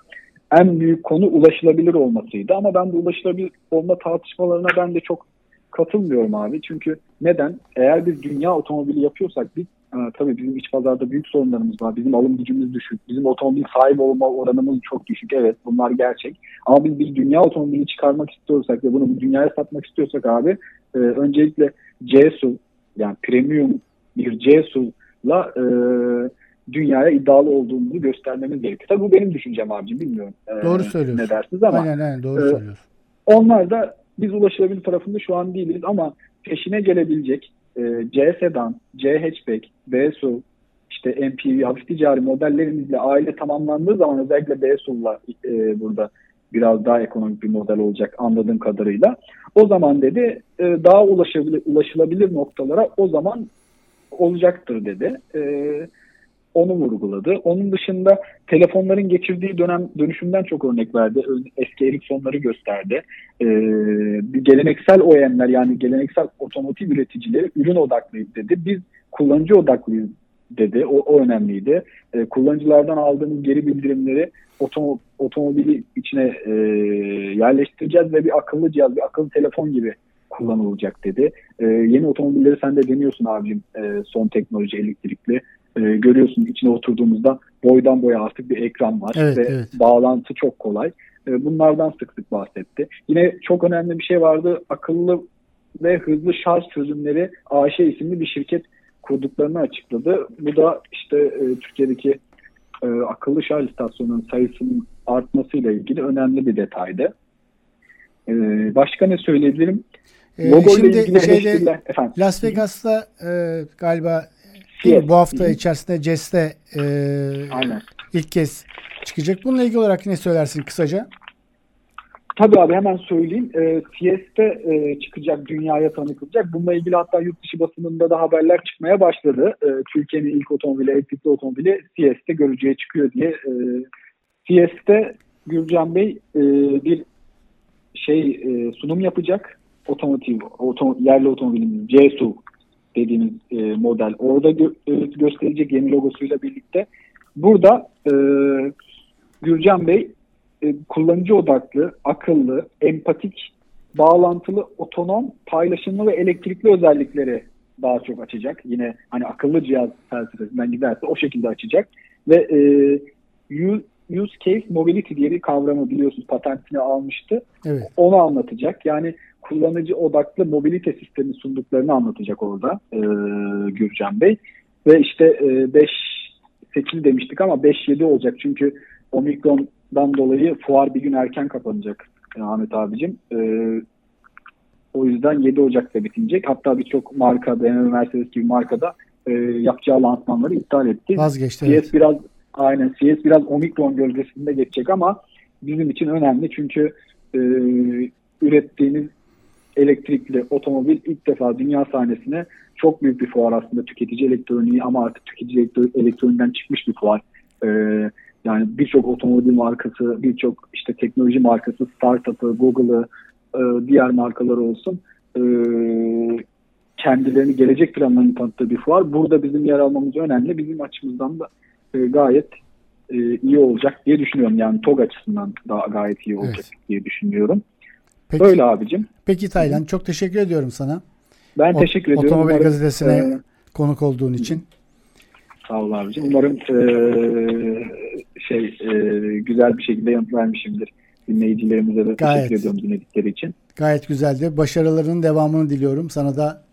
Speaker 5: en büyük konu ulaşılabilir olmasıydı. Ama ben bu ulaşılabilir olma tartışmalarına ben de çok katılmıyorum abi. Çünkü neden? Eğer biz dünya otomobili yapıyorsak biz e, tabii bizim iç pazarda büyük sorunlarımız var. Bizim alım gücümüz düşük. Bizim otomobil sahibi olma oranımız çok düşük. Evet bunlar gerçek. Ama biz bir dünya otomobili çıkarmak istiyorsak ve bunu bu dünyaya satmak istiyorsak abi e, öncelikle C-SUV yani premium bir C-SUV'la e, dünyaya iddialı olduğumuzu göstermemiz gerekiyor. Tabii bu benim düşüncem abicim bilmiyorum.
Speaker 2: Doğru söylüyorsun.
Speaker 5: Ne dersiniz ama.
Speaker 2: Aynen aynen doğru e, söylüyorsun.
Speaker 5: Onlar da biz ulaşılabilir tarafında şu an değiliz ama peşine gelebilecek e, C sedan, C hatchback, B SUV, işte MPV hafif ticari modellerimizle aile tamamlandığı zaman özellikle B SUV'la e, burada biraz daha ekonomik bir model olacak anladığım kadarıyla. O zaman dedi e, daha ulaşabilir, ulaşılabilir noktalara o zaman olacaktır dedi. E, onu vurguladı. Onun dışında telefonların geçirdiği dönem dönüşümden çok örnek verdi. Eski Ericsson'ları gösterdi. Ee, geleneksel OEM'ler yani geleneksel otomotiv üreticileri ürün odaklıyız dedi. Biz kullanıcı odaklıyız dedi. O, o önemliydi. Ee, kullanıcılardan aldığımız geri bildirimleri otom otomobili içine e, yerleştireceğiz ve bir akıllı cihaz, bir akıllı telefon gibi kullanılacak dedi. Ee, yeni otomobilleri sen de deniyorsun abicim e, son teknoloji elektrikli e, görüyorsun içine oturduğumuzda boydan boya artık bir ekran var
Speaker 2: evet,
Speaker 5: ve
Speaker 2: evet.
Speaker 5: bağlantı çok kolay. E, bunlardan sık sık bahsetti. Yine çok önemli bir şey vardı. Akıllı ve hızlı şarj çözümleri AŞ isimli bir şirket kurduklarını açıkladı. Bu da işte e, Türkiye'deki e, akıllı şarj istasyonunun sayısının artmasıyla ilgili önemli bir detaydı. E, başka ne söyleyebilirim?
Speaker 2: Ee, Logo şimdi ilgili şeyde, Las Vegas'ta e, galiba Değil Bu hafta Hı-hı. içerisinde CES'te e, Aynen. ilk kez çıkacak. Bununla ilgili olarak ne söylersin kısaca?
Speaker 5: Tabii abi hemen söyleyeyim. E, CES'te e, çıkacak, dünyaya tanıtılacak. Bununla ilgili hatta yurt dışı basınında da haberler çıkmaya başladı. E, Türkiye'nin ilk otomobili, elektrikli otomobili CES'te görücüye çıkıyor diye. E, CES'te Gürcan Bey e, bir şey e, sunum yapacak. Otomotiv, otom, yerli otomobilimiz C-SUV dediğimiz e, model orada gö e, gösterecek yeni logosuyla birlikte. Burada e, Gürcan Bey e, kullanıcı odaklı, akıllı, empatik, bağlantılı, otonom, paylaşımlı ve elektrikli özellikleri daha çok açacak. Yine hani akıllı cihaz felsefesinden giderse o şekilde açacak. Ve e, use case mobility diye bir kavramı biliyorsunuz patentini almıştı.
Speaker 2: Evet.
Speaker 5: Onu anlatacak. Yani kullanıcı odaklı mobilite sistemi sunduklarını anlatacak orada e, Gürcan Bey. Ve işte e, 5 8 demiştik ama 5-7 olacak çünkü Omikron'dan dolayı fuar bir gün erken kapanacak e, Ahmet abicim. E, o yüzden 7 Ocak'ta bitinecek. Hatta birçok marka, BMW, Mercedes gibi markada e, yapacağı lansmanları iptal etti.
Speaker 2: Vazgeçti.
Speaker 5: CS evet. biraz aynen CS biraz Omikron gölgesinde geçecek ama bizim için önemli çünkü e, ürettiğimiz elektrikli otomobil ilk defa dünya sahnesine çok büyük bir fuar aslında tüketici elektroniği ama artık tüketici elektroniğinden çıkmış bir fuar. Ee, yani birçok otomobil markası, birçok işte teknoloji markası, startup'ı, Google'ı, e, diğer markalar olsun e, kendilerini gelecek planlarını tanıttığı bir fuar. Burada bizim yer almamız önemli. Bizim açımızdan da e, gayet e, iyi olacak diye düşünüyorum. Yani TOG açısından daha gayet iyi olacak evet. diye düşünüyorum. Peki, Öyle abicim.
Speaker 2: Peki Taylan çok teşekkür ediyorum sana.
Speaker 5: Ben teşekkür ediyorum.
Speaker 2: Otomobil
Speaker 5: Umarım,
Speaker 2: gazetesine
Speaker 5: e,
Speaker 2: konuk olduğun için.
Speaker 5: Sağ ol abicim. Umarım e, şey e, güzel bir şekilde yanıt vermişimdir. Dinleyicilerimize de
Speaker 2: Gayet.
Speaker 5: teşekkür ediyorum dinledikleri için.
Speaker 2: Gayet güzeldi. Başarılarının devamını diliyorum. Sana da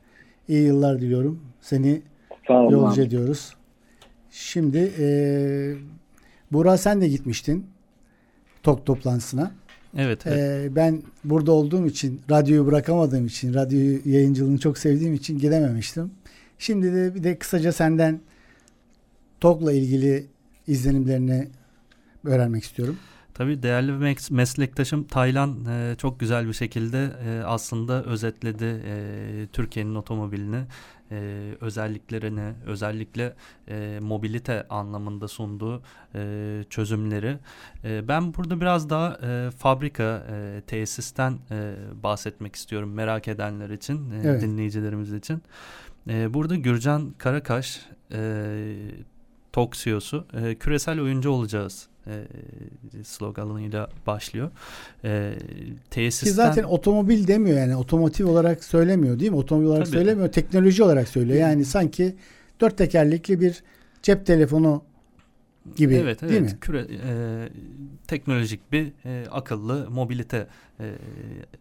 Speaker 2: iyi yıllar diliyorum. Seni
Speaker 5: Sağ olun
Speaker 2: yolcu
Speaker 5: abi.
Speaker 2: ediyoruz. Şimdi e, Burak sen de gitmiştin TOK toplantısına.
Speaker 3: Evet, evet.
Speaker 2: E, ben burada olduğum için, radyoyu bırakamadığım için, radyo yayıncılığını çok sevdiğim için gidememiştim. Şimdi de bir de kısaca senden TOK'la ilgili izlenimlerini öğrenmek istiyorum.
Speaker 3: Tabii değerli mes- meslektaşım Taylan e, çok güzel bir şekilde e, aslında özetledi e, Türkiye'nin otomobilini, e, özelliklerini, özellikle e, mobilite anlamında sunduğu e, çözümleri. E, ben burada biraz daha e, fabrika, e, tesisten e, bahsetmek istiyorum merak edenler için, e,
Speaker 2: Evet.
Speaker 3: dinleyicilerimiz için. E, burada Gürcan Karakaş, e, TOK CEO'su, e, küresel oyuncu olacağız e, sloganıyla başlıyor. E, tesisten
Speaker 2: Ki zaten otomobil demiyor yani otomotiv olarak söylemiyor değil mi? Otomobil olarak
Speaker 3: Tabii.
Speaker 2: söylemiyor, teknoloji olarak söylüyor. Yani sanki dört tekerlekli bir cep telefonu gibi
Speaker 3: evet,
Speaker 2: değil
Speaker 3: evet,
Speaker 2: mi?
Speaker 3: Küre, e, teknolojik bir e, akıllı mobilite e,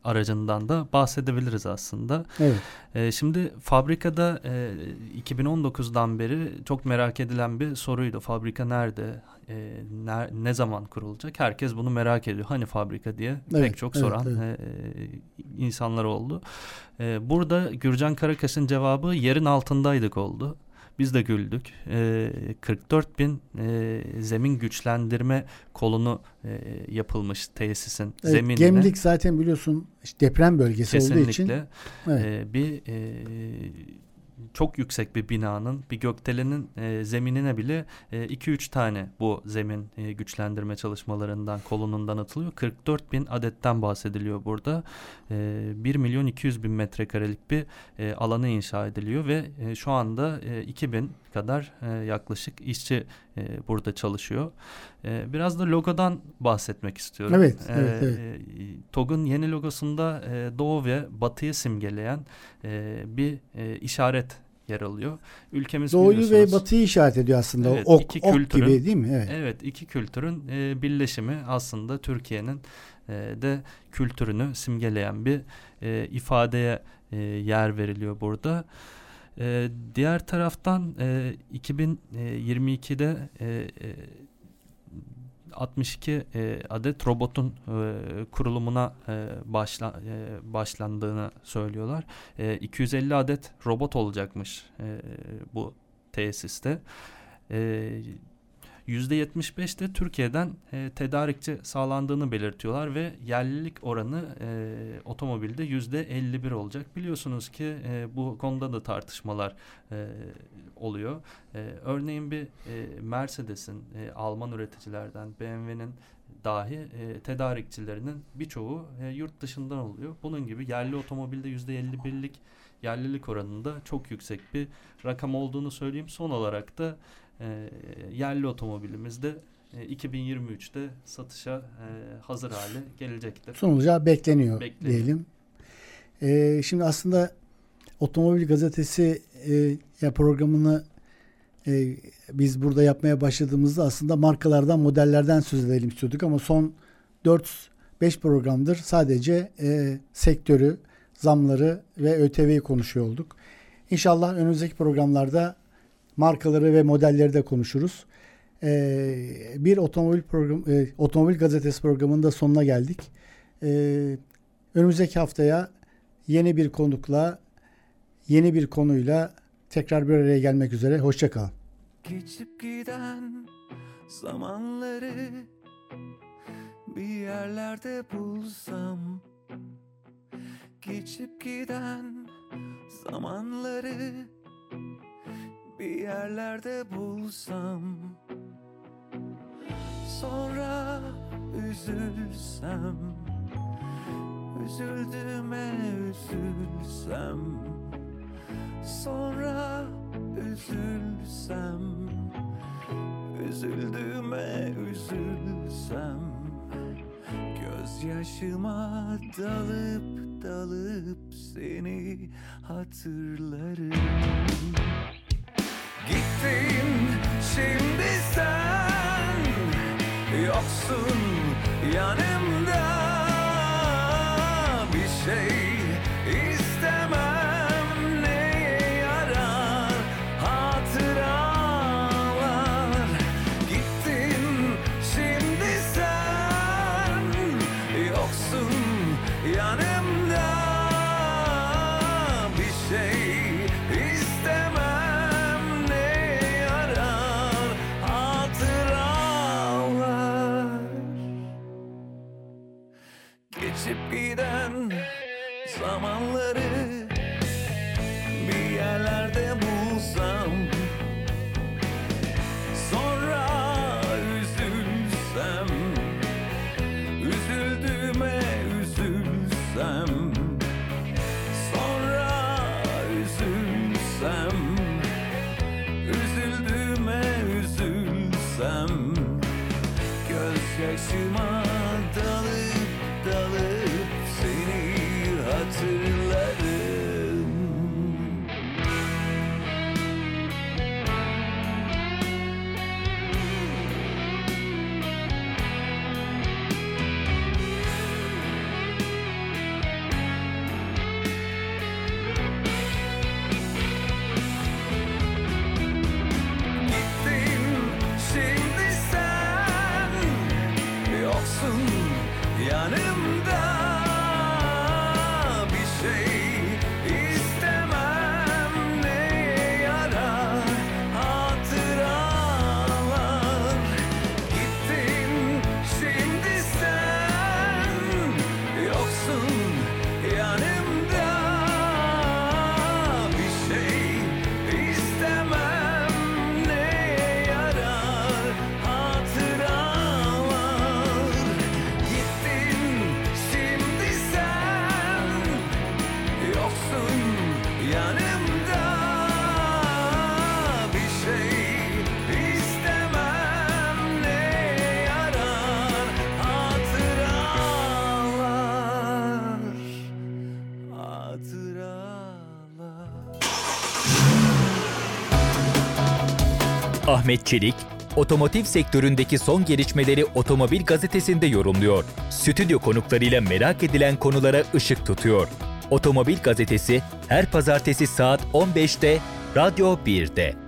Speaker 3: aracından da bahsedebiliriz aslında.
Speaker 2: Evet.
Speaker 3: E, şimdi fabrikada e, 2019'dan beri çok merak edilen bir soruydu. Fabrika nerede? E, ner- ne zaman kurulacak? Herkes bunu merak ediyor. Hani fabrika diye
Speaker 2: Evet,
Speaker 3: pek çok
Speaker 2: evet,
Speaker 3: soran
Speaker 2: evet.
Speaker 3: e, insanlar oldu. E, burada Gürcan Karakaş'ın cevabı yerin altındaydık oldu. Biz de güldük. E, 44 bin e, zemin güçlendirme kolonu e, yapılmış tesisin
Speaker 2: Evet,
Speaker 3: zeminine.
Speaker 2: Gemlik zaten biliyorsun işte deprem bölgesi olduğu için
Speaker 3: Kesinlikle
Speaker 2: evet.
Speaker 3: e, bir e, çok yüksek bir binanın bir gökdelenin e, zeminine bile 2-3 tane bu zemin e, güçlendirme çalışmalarından kolonundan atılıyor. 44 bin adetten bahsediliyor burada. E, 1 milyon 200 bin metrekarelik bir e, alanı inşa ediliyor ve e, şu anda e, 2000 kadar e, yaklaşık işçi e, burada çalışıyor. E, biraz da logodan bahsetmek istiyorum.
Speaker 2: Evet, evet, evet.
Speaker 3: E, TOG'un yeni logosunda e, doğu ve batıyı simgeleyen e, bir e, işaret yer alıyor. Ülkemiz
Speaker 2: Doğuyu ve batıyı işaret ediyor aslında.
Speaker 3: Evet,
Speaker 2: ok,
Speaker 3: iki
Speaker 2: ok
Speaker 3: kültürün-
Speaker 2: gibi değil mi? Evet.
Speaker 3: Evet iki kültürün e, birleşimi aslında Türkiye'nin e, de kültürünü simgeleyen bir e, ifadeye e, yer veriliyor burada. E, diğer taraftan e, 2022'de e, e, 62 e, adet robotun e, kurulumuna e, başla, e, başlandığını söylüyorlar. E, 250 adet robot olacakmış e, bu tesiste. E, %75 de Türkiye'den e, tedarikçi sağlandığını belirtiyorlar ve yerlilik oranı e, otomobilde %51 olacak. Biliyorsunuz ki e, bu konuda da tartışmalar e, oluyor. E, örneğin bir e, Mercedes'in e, Alman üreticilerden BMW'nin dahi e, tedarikçilerinin birçoğu e, yurt dışından oluyor. Bunun gibi yerli otomobilde %51'lik yerlilik oranında çok yüksek bir rakam olduğunu söyleyeyim. Son olarak da e, yerli otomobilimizde e, 2023'te satışa e, hazır hale gelecektir.
Speaker 2: Sonuca bekleniyor,
Speaker 3: Bekleniyor.
Speaker 2: diyelim. Ee, şimdi aslında Otomobil Gazetesi e, ya programını e, biz burada yapmaya başladığımızda aslında markalardan, modellerden söz edelim istiyorduk ama son 4-5 programdır sadece e, sektörü, zamları ve ÖTV'yi konuşuyor olduk. İnşallah önümüzdeki programlarda markaları ve modelleri de konuşuruz. Ee, bir otomobil program, e, otomobil gazetesi programının sonuna geldik. Ee, önümüzdeki haftaya yeni bir konukla, yeni bir konuyla tekrar bir araya gelmek üzere. Hoşçakalın.
Speaker 6: Geçip giden zamanları bir yerlerde bulsam Geçip giden zamanları bir yerlerde bulsam Sonra üzülsem Üzüldüğüme üzülsem Sonra üzülsem Üzüldüğüme üzülsem Gözyaşıma dalıp dalıp seni hatırlarım. Gittin şimdi sen Yoksun yanımda
Speaker 1: Ahmet Çelik, otomotiv sektöründeki son gelişmeleri Otomobil Gazetesi'nde yorumluyor. Stüdyo konuklarıyla merak edilen konulara ışık tutuyor. Otomobil Gazetesi her pazartesi saat 15'te Radyo 1'de.